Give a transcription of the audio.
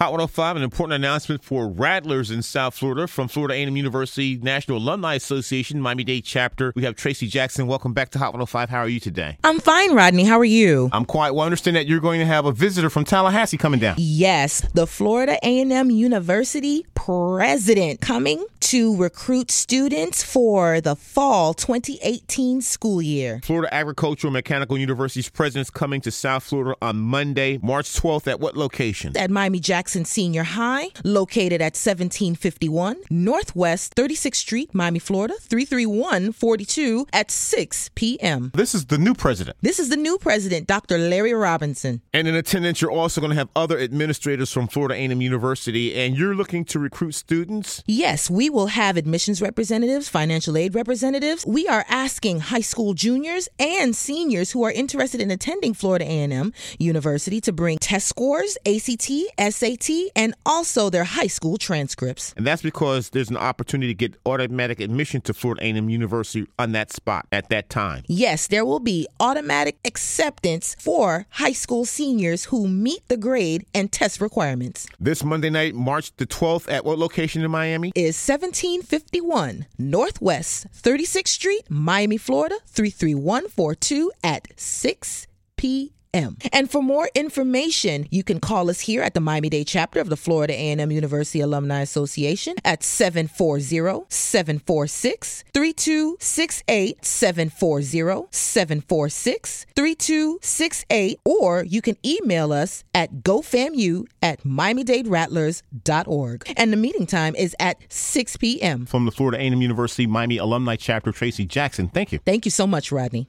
Hot 105, an important announcement for Rattlers in South Florida from Florida A&M University National Alumni Association, Miami-Dade chapter. We have Tracy Jackson. Welcome back to Hot 105. How are you today? I'm fine, Rodney. How are you? I'm quite well. I understand that you're going to have a visitor from Tallahassee coming down. Yes, the Florida A&M University president coming to recruit students for the fall 2018 school year. Florida Agricultural Mechanical University's president's coming to South Florida on Monday, March 12th at what location? At Miami Jackson Senior High, located at 1751 Northwest 36th Street, Miami, Florida 33142 at 6 p.m. This is the new president. This is the new president, Dr. Larry Robinson. And in attendance, you're also going to have other administrators from Florida A&M University, and you're looking to recruit students? Yes, we will have admissions representatives, financial aid representatives. We are asking high school juniors and seniors who are interested in attending Florida A&M University to bring test scores, ACT, SAT, and also their high school transcripts. And that's because there's an opportunity to get automatic admission to Florida A&M University on that spot at that time. Yes, there will be automatic acceptance for high school seniors who meet the grade and test requirements. This Monday night, March the 12th, at what location in Miami? Is 1751 Northwest 36th Street, Miami, Florida 33142 at 6 p.m. And for more information, you can call us here at the Miami-Dade chapter of the Florida A&M University Alumni Association at 740-746-3268, 740-746-3268, or you can email us at gofamu at miamidaderattlers.org. And the meeting time is at 6 p.m. From the Florida A&M University Miami Alumni Chapter, Tracy Jackson. Thank you. Thank you so much, Rodney.